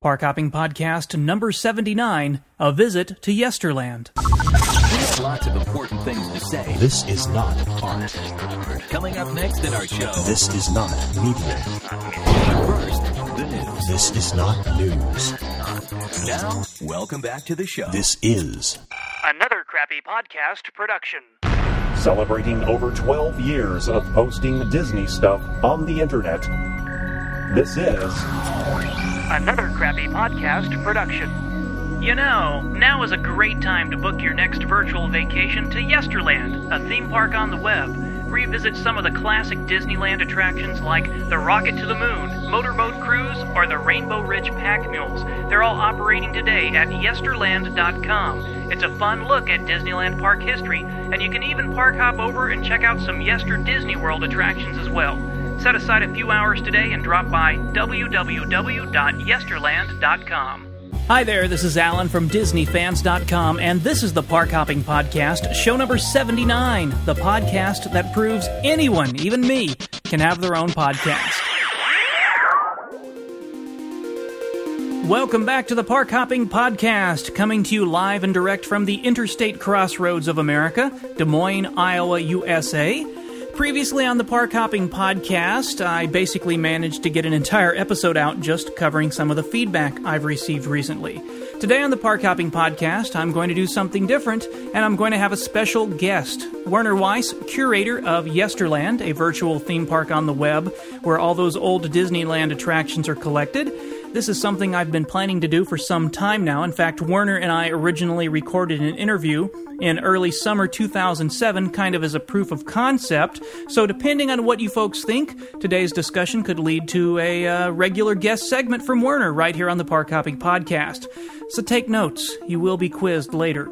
Park Hopping Podcast number 79 A Visit to Yesterland. Lots of important things to say. This is not art. Coming up next in our show. This is not media. First, the news. This is not news. Now, welcome back to the show. This is Another crappy podcast production. celebrating over 12 years of posting Disney stuff on the internet. This is Another crappy podcast production. You know, now is a great time to book your next virtual vacation to Yesterland, a theme park on the web. Revisit some of the classic Disneyland attractions like the Rocket to the Moon, Motorboat Cruise, or the Rainbow Ridge Pack Mules. They're all operating today at yesterland.com. It's a fun look at Disneyland park history, and you can even park hop over and check out some Yester Disney World attractions as well. Set aside a few hours today and drop by www.yesterland.com. Hi there, this is Alan from DisneyFans.com, and this is the Park Hopping Podcast, show number 79, the podcast that proves anyone, even me, can have their own podcast. Welcome back to the Park Hopping Podcast, coming to you live and direct from the interstate crossroads of America, Des Moines, Iowa, USA. Previously on the Park Hopping Podcast, I basically managed to get an entire episode out just covering some of the feedback I've received recently. Today on the Park Hopping Podcast, I'm going to do something different, and I'm going to have a special guest. Werner Weiss, curator of Yesterland, a virtual theme park on the web where all those old Disneyland attractions are collected. This is something I've been planning to do for some time now. In fact, Werner and I originally recorded an interview in early summer 2007, kind of as a proof of concept. So, depending on what you folks think, today's discussion could lead to a uh, regular guest segment from Werner right here on the Park Hopping Podcast. So, take notes. You will be quizzed later.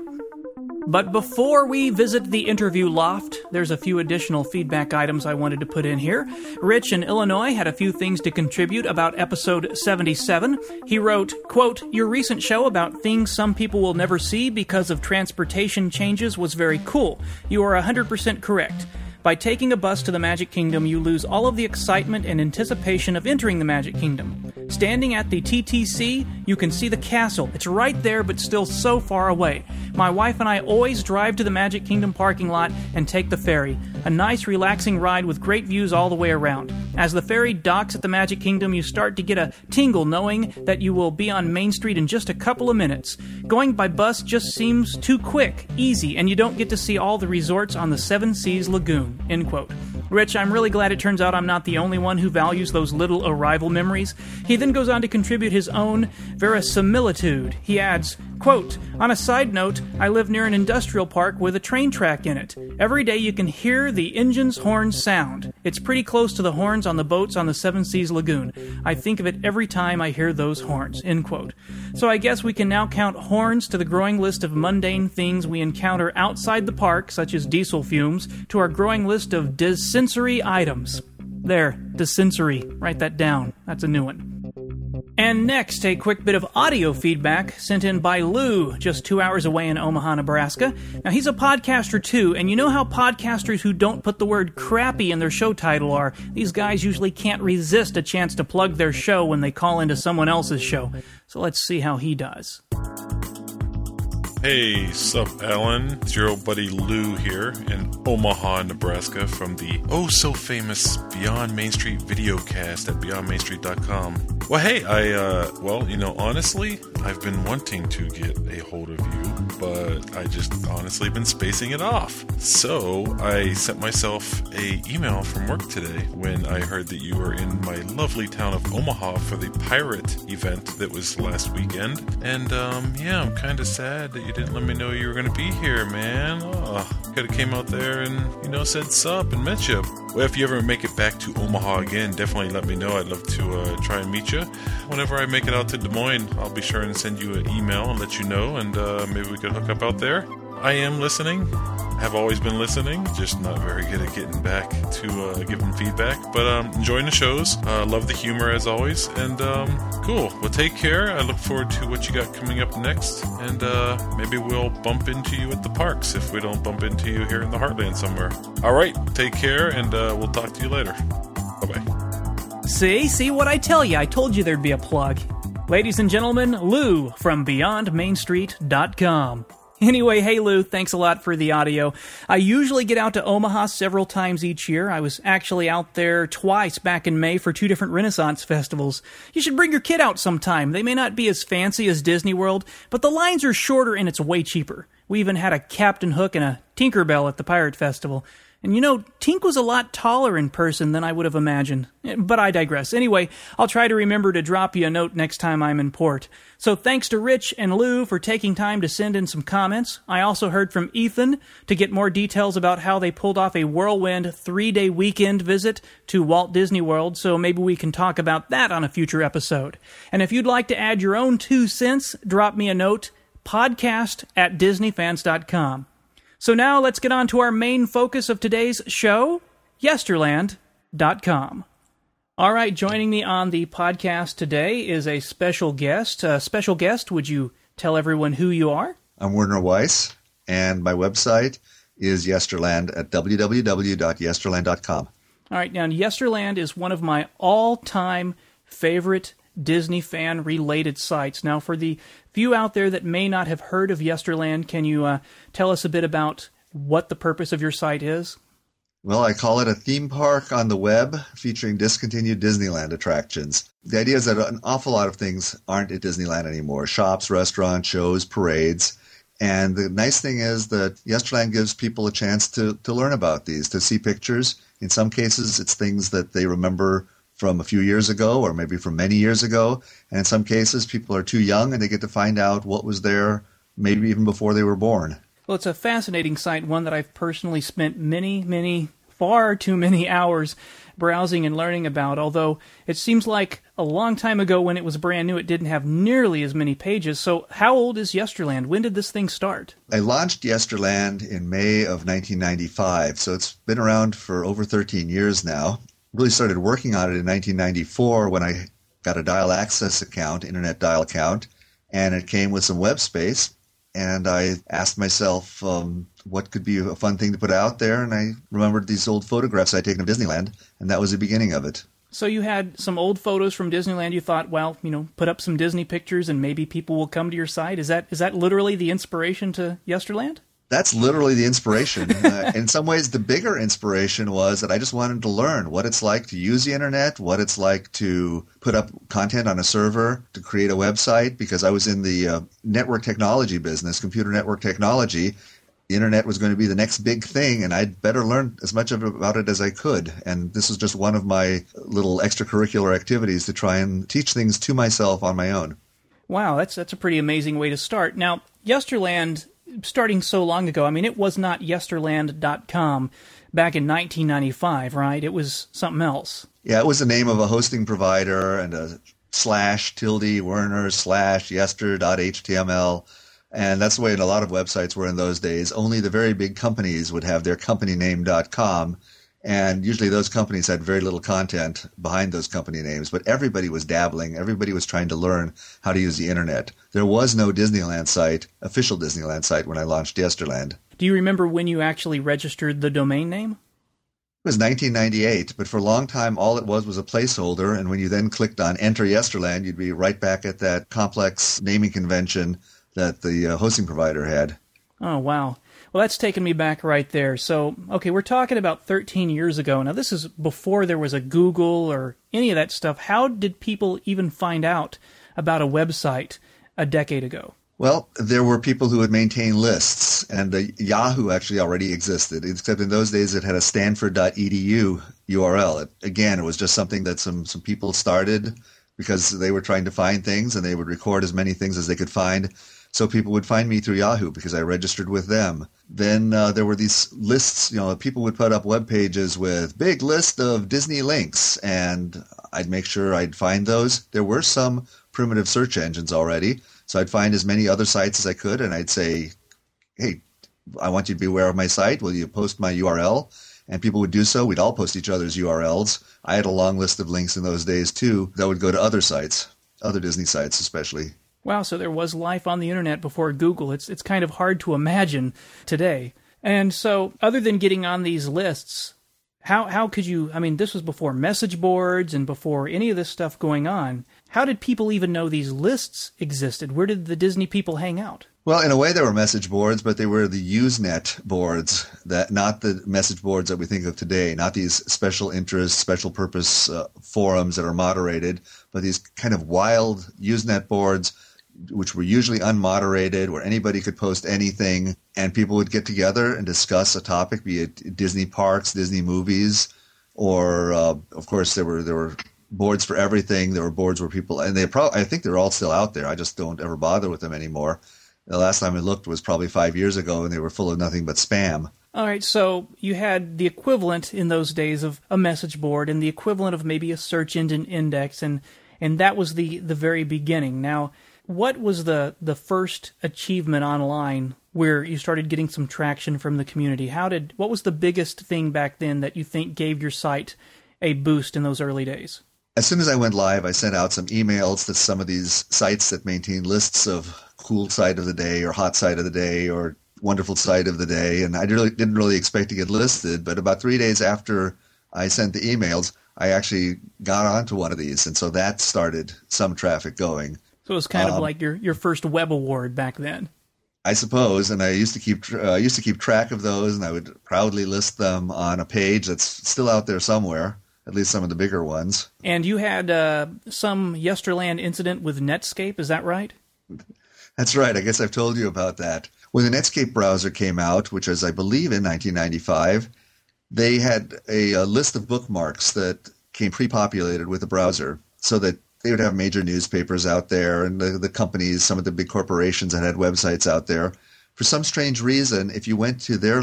But before we visit the interview loft, there's a few additional feedback items I wanted to put in here. Rich in Illinois had a few things to contribute about episode 77. He wrote, quote, Your recent show about things some people will never see because of transportation changes was very cool. You are 100% correct. By taking a bus to the Magic Kingdom, you lose all of the excitement and anticipation of entering the Magic Kingdom. Standing at the TTC, you can see the castle. It's right there, but still so far away. My wife and I always drive to the Magic Kingdom parking lot and take the ferry. A nice, relaxing ride with great views all the way around. As the ferry docks at the Magic Kingdom, you start to get a tingle knowing that you will be on Main Street in just a couple of minutes. Going by bus just seems too quick, easy, and you don't get to see all the resorts on the Seven Seas Lagoon. End quote. Rich, I'm really glad it turns out I'm not the only one who values those little arrival memories. He then goes on to contribute his own verisimilitude. He adds, quote, On a side note, I live near an industrial park with a train track in it. Every day you can hear the engine's horns sound. It's pretty close to the horns on the boats on the Seven Seas Lagoon. I think of it every time I hear those horns. End quote. So I guess we can now count horns to the growing list of mundane things we encounter outside the park, such as diesel fumes, to our growing list of dissensory items. There, dissensory. Write that down. That's a new one. And next, a quick bit of audio feedback sent in by Lou, just two hours away in Omaha, Nebraska. Now, he's a podcaster too, and you know how podcasters who don't put the word crappy in their show title are. These guys usually can't resist a chance to plug their show when they call into someone else's show. So let's see how he does. Hey, sup, Alan? It's your old buddy Lou here in Omaha, Nebraska from the oh so famous Beyond Main Street videocast at beyondmainstreet.com. Well, hey, I, uh, well, you know, honestly, I've been wanting to get a hold of you, but I just honestly been spacing it off. So I sent myself a email from work today when I heard that you were in my lovely town of Omaha for the pirate event that was last weekend. And, um, yeah, I'm kind of sad that you didn't let me know you were going to be here, man. Oh, could have came out there and, you know, said sup and met you. Well, if you ever make it back to Omaha again, definitely let me know. I'd love to uh, try and meet you. Whenever I make it out to Des Moines, I'll be sure and send you an email and let you know, and uh, maybe we could hook up out there. I am listening. Have always been listening, just not very good at getting back to uh, giving feedback. But um, enjoying the shows. Uh, love the humor as always. And um, cool. Well, take care. I look forward to what you got coming up next. And uh, maybe we'll bump into you at the parks if we don't bump into you here in the Heartland somewhere. All right. Take care, and uh, we'll talk to you later. Bye bye. See? See what I tell you? I told you there'd be a plug. Ladies and gentlemen, Lou from BeyondMainStreet.com. Anyway, hey Lou, thanks a lot for the audio. I usually get out to Omaha several times each year. I was actually out there twice back in May for two different Renaissance festivals. You should bring your kid out sometime. They may not be as fancy as Disney World, but the lines are shorter and it's way cheaper. We even had a Captain Hook and a Tinkerbell at the Pirate Festival. And you know, Tink was a lot taller in person than I would have imagined. Eh, but I digress. Anyway, I'll try to remember to drop you a note next time I'm in port. So thanks to Rich and Lou for taking time to send in some comments. I also heard from Ethan to get more details about how they pulled off a whirlwind three day weekend visit to Walt Disney World, so maybe we can talk about that on a future episode. And if you'd like to add your own two cents, drop me a note podcast at disneyfans.com. So now let's get on to our main focus of today's show, Yesterland.com. All right, joining me on the podcast today is a special guest. A special guest, would you tell everyone who you are? I'm Werner Weiss, and my website is Yesterland at www.yesterland.com. All right, now Yesterland is one of my all time favorite Disney fan related sites. Now, for the few out there that may not have heard of Yesterland, can you uh, tell us a bit about what the purpose of your site is? Well, I call it a theme park on the web featuring discontinued Disneyland attractions. The idea is that an awful lot of things aren't at Disneyland anymore shops, restaurants, shows, parades. And the nice thing is that Yesterland gives people a chance to, to learn about these, to see pictures. In some cases, it's things that they remember from a few years ago or maybe from many years ago. And in some cases, people are too young and they get to find out what was there maybe even before they were born. Well, it's a fascinating site, one that I've personally spent many, many, far too many hours browsing and learning about. Although it seems like a long time ago when it was brand new, it didn't have nearly as many pages. So, how old is Yesterland? When did this thing start? I launched Yesterland in May of 1995, so it's been around for over 13 years now really started working on it in 1994 when I got a dial access account, internet dial account, and it came with some web space. And I asked myself um, what could be a fun thing to put out there, and I remembered these old photographs I'd taken of Disneyland, and that was the beginning of it. So you had some old photos from Disneyland. You thought, well, you know, put up some Disney pictures, and maybe people will come to your site. Is that is that literally the inspiration to Yesterland? That's literally the inspiration. uh, in some ways, the bigger inspiration was that I just wanted to learn what it's like to use the internet, what it's like to put up content on a server, to create a website, because I was in the uh, network technology business, computer network technology. The internet was going to be the next big thing, and I'd better learn as much about it as I could. And this was just one of my little extracurricular activities to try and teach things to myself on my own. Wow, that's that's a pretty amazing way to start. Now, Yesterland starting so long ago. I mean, it was not yesterland.com back in 1995, right? It was something else. Yeah, it was the name of a hosting provider and a slash tilde Werner slash yester.html. And that's the way a lot of websites were in those days. Only the very big companies would have their company name.com and usually those companies had very little content behind those company names, but everybody was dabbling. Everybody was trying to learn how to use the internet. There was no Disneyland site, official Disneyland site, when I launched Yesterland. Do you remember when you actually registered the domain name? It was 1998, but for a long time, all it was was a placeholder. And when you then clicked on Enter Yesterland, you'd be right back at that complex naming convention that the uh, hosting provider had. Oh, wow. Well, that's taken me back right there. So, okay, we're talking about 13 years ago. Now, this is before there was a Google or any of that stuff. How did people even find out about a website a decade ago? Well, there were people who would maintain lists, and the Yahoo actually already existed, except in those days it had a stanford.edu URL. It, again, it was just something that some, some people started because they were trying to find things, and they would record as many things as they could find so people would find me through Yahoo because I registered with them. Then uh, there were these lists, you know, people would put up web pages with big list of Disney links, and I'd make sure I'd find those. There were some primitive search engines already, so I'd find as many other sites as I could, and I'd say, "Hey, I want you to be aware of my site. Will you post my URL?" And people would do so. We'd all post each other's URLs. I had a long list of links in those days too that would go to other sites, other Disney sites especially. Wow, so there was life on the internet before Google. It's it's kind of hard to imagine today. And so other than getting on these lists, how how could you I mean this was before message boards and before any of this stuff going on. how did people even know these lists existed? Where did the Disney people hang out? Well, in a way, they were message boards, but they were the Usenet boards, that not the message boards that we think of today, not these special interest, special purpose uh, forums that are moderated, but these kind of wild Usenet boards, which were usually unmoderated, where anybody could post anything, and people would get together and discuss a topic, be it Disney parks, Disney movies, or uh, of course there were there were boards for everything. There were boards where people, and they probably, I think they're all still out there. I just don't ever bother with them anymore. The last time I looked was probably five years ago, and they were full of nothing but spam. All right, so you had the equivalent in those days of a message board and the equivalent of maybe a search engine index, and and that was the the very beginning. Now, what was the the first achievement online where you started getting some traction from the community? How did what was the biggest thing back then that you think gave your site a boost in those early days? As soon as I went live, I sent out some emails to some of these sites that maintain lists of cool site of the day or hot site of the day or wonderful site of the day. And I really didn't really expect to get listed, but about three days after I sent the emails, I actually got onto one of these, and so that started some traffic going. So it was kind um, of like your, your first web award back then. I suppose, and I used to keep uh, used to keep track of those, and I would proudly list them on a page that's still out there somewhere at least some of the bigger ones. And you had uh, some Yesterland incident with Netscape, is that right? That's right. I guess I've told you about that. When the Netscape browser came out, which was, I believe, in 1995, they had a, a list of bookmarks that came pre-populated with the browser so that they would have major newspapers out there and the, the companies, some of the big corporations that had websites out there. For some strange reason, if you went to their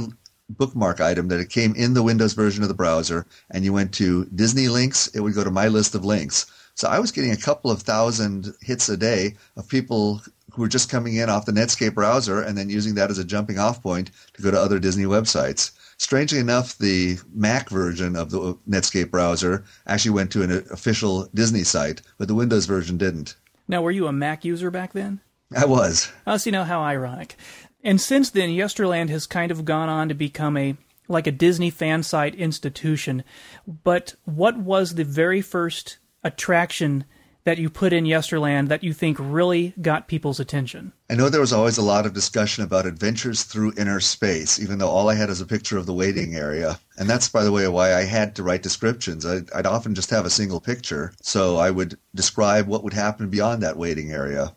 bookmark item that it came in the Windows version of the browser, and you went to Disney links, it would go to my list of links. So I was getting a couple of thousand hits a day of people who were just coming in off the Netscape browser and then using that as a jumping off point to go to other Disney websites. Strangely enough, the Mac version of the Netscape browser actually went to an official Disney site, but the Windows version didn't. Now, were you a Mac user back then? I was. Oh, so you know how ironic. And since then, Yesterland has kind of gone on to become a like a Disney fan site institution. But what was the very first attraction that you put in Yesterland that you think really got people's attention? I know there was always a lot of discussion about adventures through inner space, even though all I had is a picture of the waiting area. And that's, by the way, why I had to write descriptions. I'd, I'd often just have a single picture, so I would describe what would happen beyond that waiting area.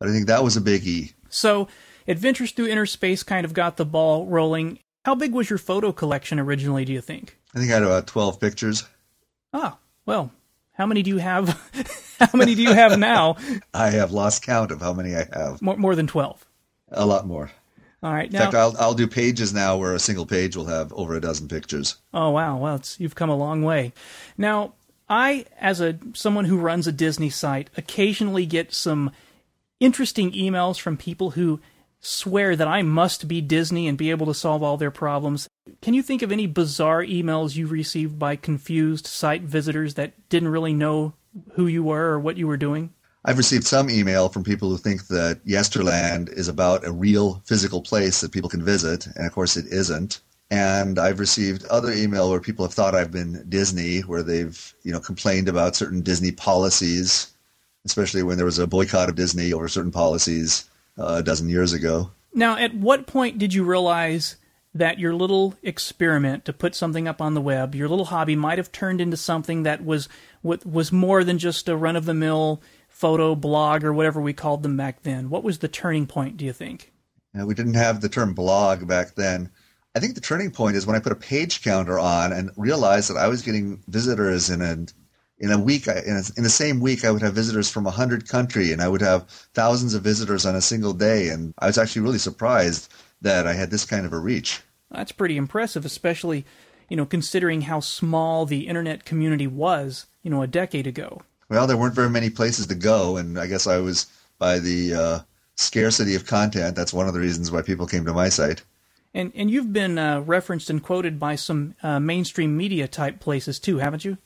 But I think that was a biggie. So Adventures Through Inner Space kind of got the ball rolling. How big was your photo collection originally, do you think? I think I had about 12 pictures. Ah, well, how many do you have? how many do you have now? I have lost count of how many I have. More, more than 12. A lot more. All right. In fact, I'll I'll do pages now where a single page will have over a dozen pictures. Oh wow! Well, it's, you've come a long way. Now, I, as a someone who runs a Disney site, occasionally get some interesting emails from people who swear that I must be Disney and be able to solve all their problems. Can you think of any bizarre emails you received by confused site visitors that didn't really know who you were or what you were doing? I've received some email from people who think that Yesterland is about a real physical place that people can visit, and of course it isn't. And I've received other email where people have thought I've been Disney, where they've you know complained about certain Disney policies, especially when there was a boycott of Disney over certain policies uh, a dozen years ago. Now, at what point did you realize that your little experiment to put something up on the web, your little hobby, might have turned into something that was was more than just a run of the mill photo blog or whatever we called them back then? What was the turning point? Do you think? We didn't have the term blog back then. I think the turning point is when I put a page counter on and realized that I was getting visitors in a in a week, in, a, in the same week, I would have visitors from a hundred country, and I would have thousands of visitors on a single day. And I was actually really surprised that I had this kind of a reach. That's pretty impressive, especially you know considering how small the internet community was, you know, a decade ago. Well, there weren't very many places to go, and I guess I was by the uh, scarcity of content. That's one of the reasons why people came to my site. And and you've been uh, referenced and quoted by some uh, mainstream media type places too, haven't you?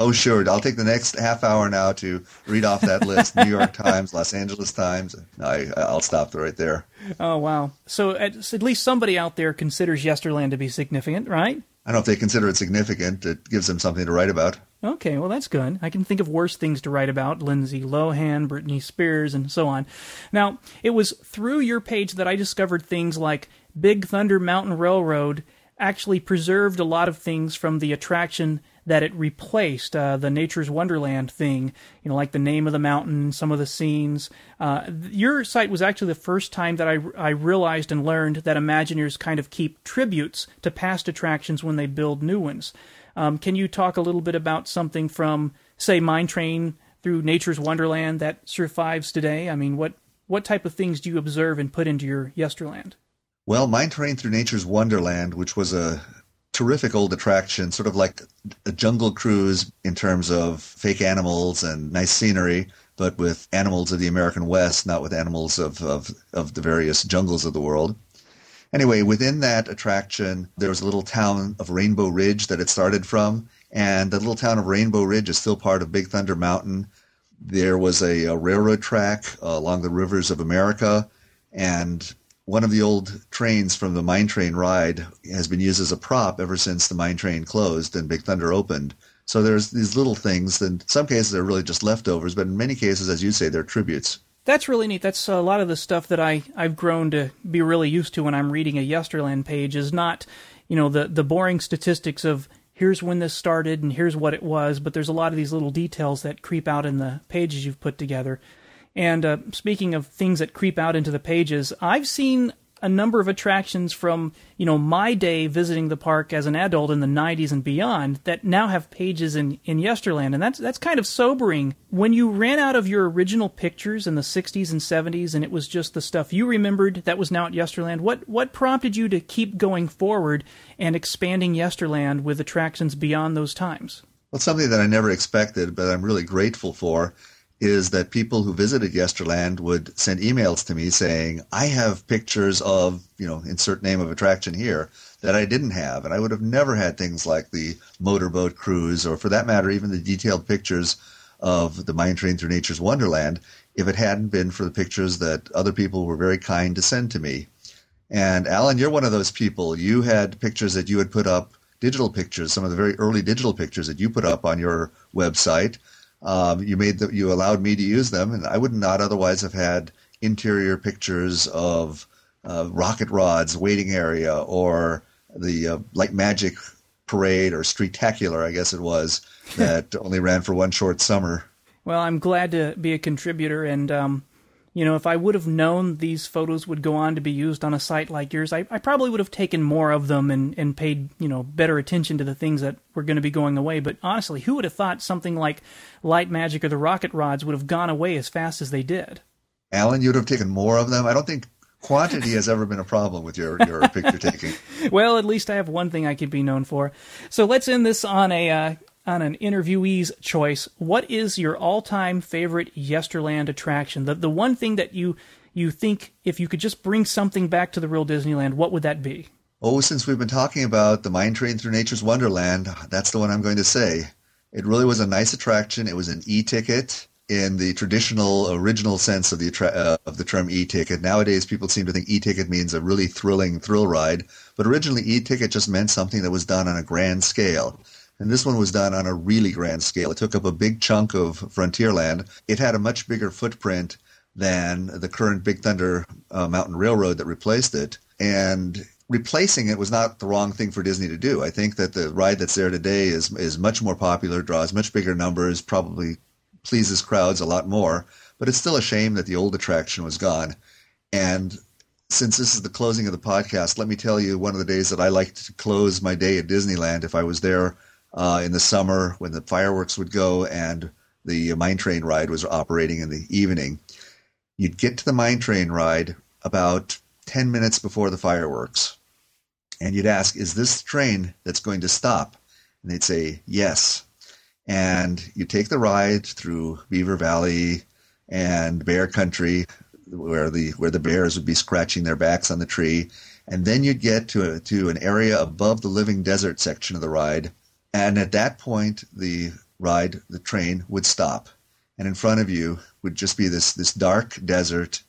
Oh, sure. I'll take the next half hour now to read off that list. New York Times, Los Angeles Times. I, I'll stop right there. Oh, wow. So at, at least somebody out there considers Yesterland to be significant, right? I don't know if they consider it significant. It gives them something to write about. Okay, well, that's good. I can think of worse things to write about Lindsay Lohan, Britney Spears, and so on. Now, it was through your page that I discovered things like Big Thunder Mountain Railroad actually preserved a lot of things from the attraction that it replaced uh, the Nature's Wonderland thing, you know, like the name of the mountain, some of the scenes. Uh, your site was actually the first time that I, I realized and learned that Imagineers kind of keep tributes to past attractions when they build new ones. Um, can you talk a little bit about something from, say, Mine Train through Nature's Wonderland that survives today? I mean, what what type of things do you observe and put into your Yesterland? Well, Mine Train through Nature's Wonderland, which was a terrific old attraction, sort of like a jungle cruise in terms of fake animals and nice scenery, but with animals of the American West, not with animals of, of, of the various jungles of the world. Anyway, within that attraction, there was a little town of Rainbow Ridge that it started from, and the little town of Rainbow Ridge is still part of Big Thunder Mountain. There was a, a railroad track uh, along the rivers of America, and one of the old trains from the mine train ride has been used as a prop ever since the mine train closed and Big Thunder opened. So there's these little things in some cases they're really just leftovers, but in many cases, as you say, they're tributes. That's really neat. That's a lot of the stuff that I, I've grown to be really used to when I'm reading a Yesterland page is not, you know, the, the boring statistics of here's when this started and here's what it was, but there's a lot of these little details that creep out in the pages you've put together. And uh, speaking of things that creep out into the pages, I've seen a number of attractions from you know my day visiting the park as an adult in the 90s and beyond that now have pages in in Yesterland. And that's that's kind of sobering. When you ran out of your original pictures in the 60s and 70s and it was just the stuff you remembered that was now at Yesterland what what prompted you to keep going forward and expanding Yesterland with attractions beyond those times? Well something that I never expected but I'm really grateful for is that people who visited Yesterland would send emails to me saying, I have pictures of, you know, insert name of attraction here that I didn't have. And I would have never had things like the motorboat cruise or, for that matter, even the detailed pictures of the mine train through nature's wonderland if it hadn't been for the pictures that other people were very kind to send to me. And Alan, you're one of those people. You had pictures that you had put up, digital pictures, some of the very early digital pictures that you put up on your website um, you made the, you allowed me to use them, and I would not otherwise have had interior pictures of uh, rocket rods waiting area or the uh, Light Magic parade or streetacular, I guess it was, that only ran for one short summer. Well, I'm glad to be a contributor, and um, you know, if I would have known these photos would go on to be used on a site like yours, I, I probably would have taken more of them and, and paid, you know, better attention to the things that were going to be going away. But honestly, who would have thought something like Light Magic or the Rocket Rods would have gone away as fast as they did? Alan, you'd have taken more of them? I don't think quantity has ever been a problem with your, your picture taking. well, at least I have one thing I could be known for. So let's end this on a uh, on an interviewee's choice, what is your all-time favorite Yesterland attraction? The the one thing that you you think if you could just bring something back to the real Disneyland, what would that be? Oh, since we've been talking about the mine train through nature's wonderland, that's the one I'm going to say. It really was a nice attraction. It was an e-ticket in the traditional original sense of the uh, of the term e-ticket. Nowadays, people seem to think e-ticket means a really thrilling thrill ride, but originally e-ticket just meant something that was done on a grand scale. And this one was done on a really grand scale. It took up a big chunk of Frontierland. It had a much bigger footprint than the current Big Thunder uh, Mountain Railroad that replaced it. And replacing it was not the wrong thing for Disney to do. I think that the ride that's there today is is much more popular, draws much bigger numbers, probably pleases crowds a lot more. But it's still a shame that the old attraction was gone. And since this is the closing of the podcast, let me tell you one of the days that I like to close my day at Disneyland if I was there uh, in the summer when the fireworks would go and the mine train ride was operating in the evening. You'd get to the mine train ride about 10 minutes before the fireworks. And you'd ask, Is this the train that's going to stop? And they'd say, Yes. And you take the ride through Beaver Valley and Bear Country, where the where the bears would be scratching their backs on the tree, and then you'd get to a, to an area above the living desert section of the ride, and at that point, the ride, the train would stop. And in front of you would just be this, this dark desert.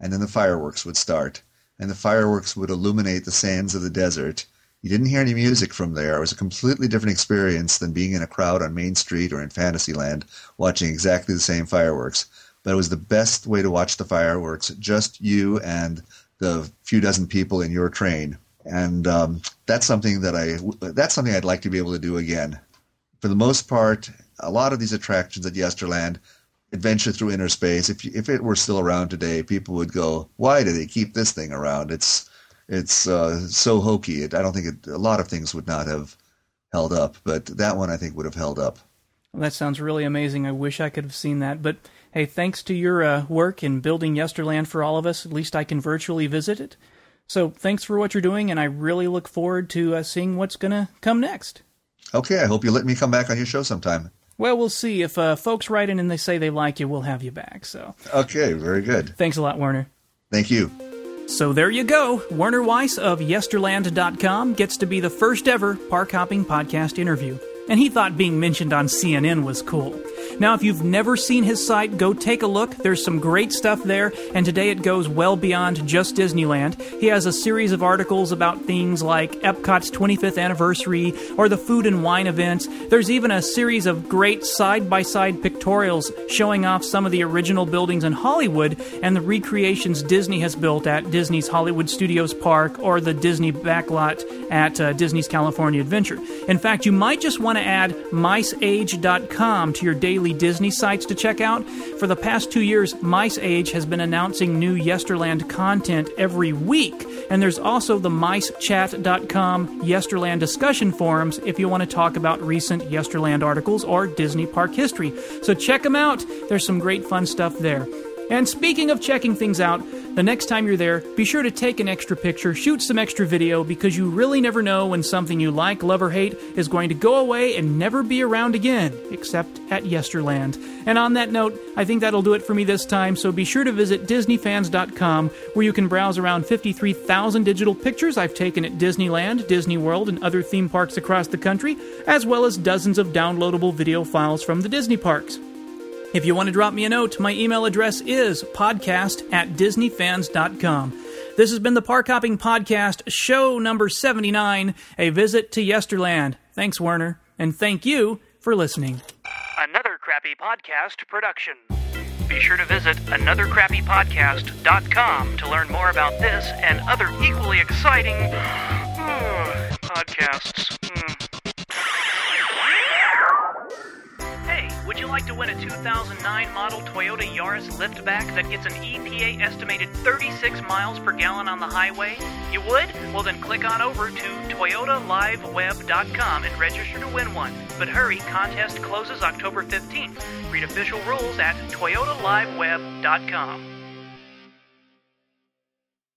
And then the fireworks would start. And the fireworks would illuminate the sands of the desert. You didn't hear any music from there. It was a completely different experience than being in a crowd on Main Street or in Fantasyland watching exactly the same fireworks. But it was the best way to watch the fireworks, just you and the few dozen people in your train. And um, that's something that I that's something I'd like to be able to do again. For the most part, a lot of these attractions at Yesterland adventure through inner space. If if it were still around today, people would go, "Why do they keep this thing around?" It's it's uh, so hokey. It, I don't think it, a lot of things would not have held up, but that one I think would have held up. Well, that sounds really amazing. I wish I could have seen that. But hey, thanks to your uh, work in building Yesterland for all of us, at least I can virtually visit it. So thanks for what you're doing, and I really look forward to uh, seeing what's going to come next. Okay, I hope you let me come back on your show sometime. Well, we'll see. If uh, folks write in and they say they like you, we'll have you back. So Okay, very good. thanks a lot, Werner. Thank you. So there you go. Werner Weiss of Yesterland.com gets to be the first ever Park Hopping Podcast interview. And he thought being mentioned on CNN was cool. Now, if you've never seen his site, go take a look. There's some great stuff there, and today it goes well beyond just Disneyland. He has a series of articles about things like Epcot's 25th anniversary or the food and wine events. There's even a series of great side by side pictorials showing off some of the original buildings in Hollywood and the recreations Disney has built at Disney's Hollywood Studios Park or the Disney backlot at uh, Disney's California Adventure. In fact, you might just want to add miceage.com to your daily Disney sites to check out. For the past two years, Mice Age has been announcing new Yesterland content every week. And there's also the micechat.com Yesterland discussion forums if you want to talk about recent Yesterland articles or Disney park history. So check them out. There's some great fun stuff there. And speaking of checking things out, the next time you're there, be sure to take an extra picture, shoot some extra video, because you really never know when something you like, love, or hate is going to go away and never be around again, except at Yesterland. And on that note, I think that'll do it for me this time, so be sure to visit DisneyFans.com, where you can browse around 53,000 digital pictures I've taken at Disneyland, Disney World, and other theme parks across the country, as well as dozens of downloadable video files from the Disney parks. If you want to drop me a note, my email address is podcast at disneyfans.com. This has been the Park Hopping Podcast, show number 79, a visit to Yesterland. Thanks, Werner, and thank you for listening. Another Crappy Podcast production. Be sure to visit anothercrappypodcast.com to learn more about this and other equally exciting hmm, podcasts. Would you like to win a 2009 model Toyota Yaris liftback that gets an EPA estimated 36 miles per gallon on the highway? You would? Well, then click on over to toyotaliveweb.com and register to win one. But hurry, contest closes October 15th. Read official rules at toyotaliveweb.com.